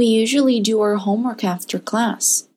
We usually do our homework after class.